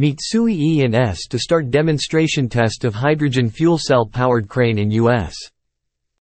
Mitsui E&S to start demonstration test of hydrogen fuel cell powered crane in U.S.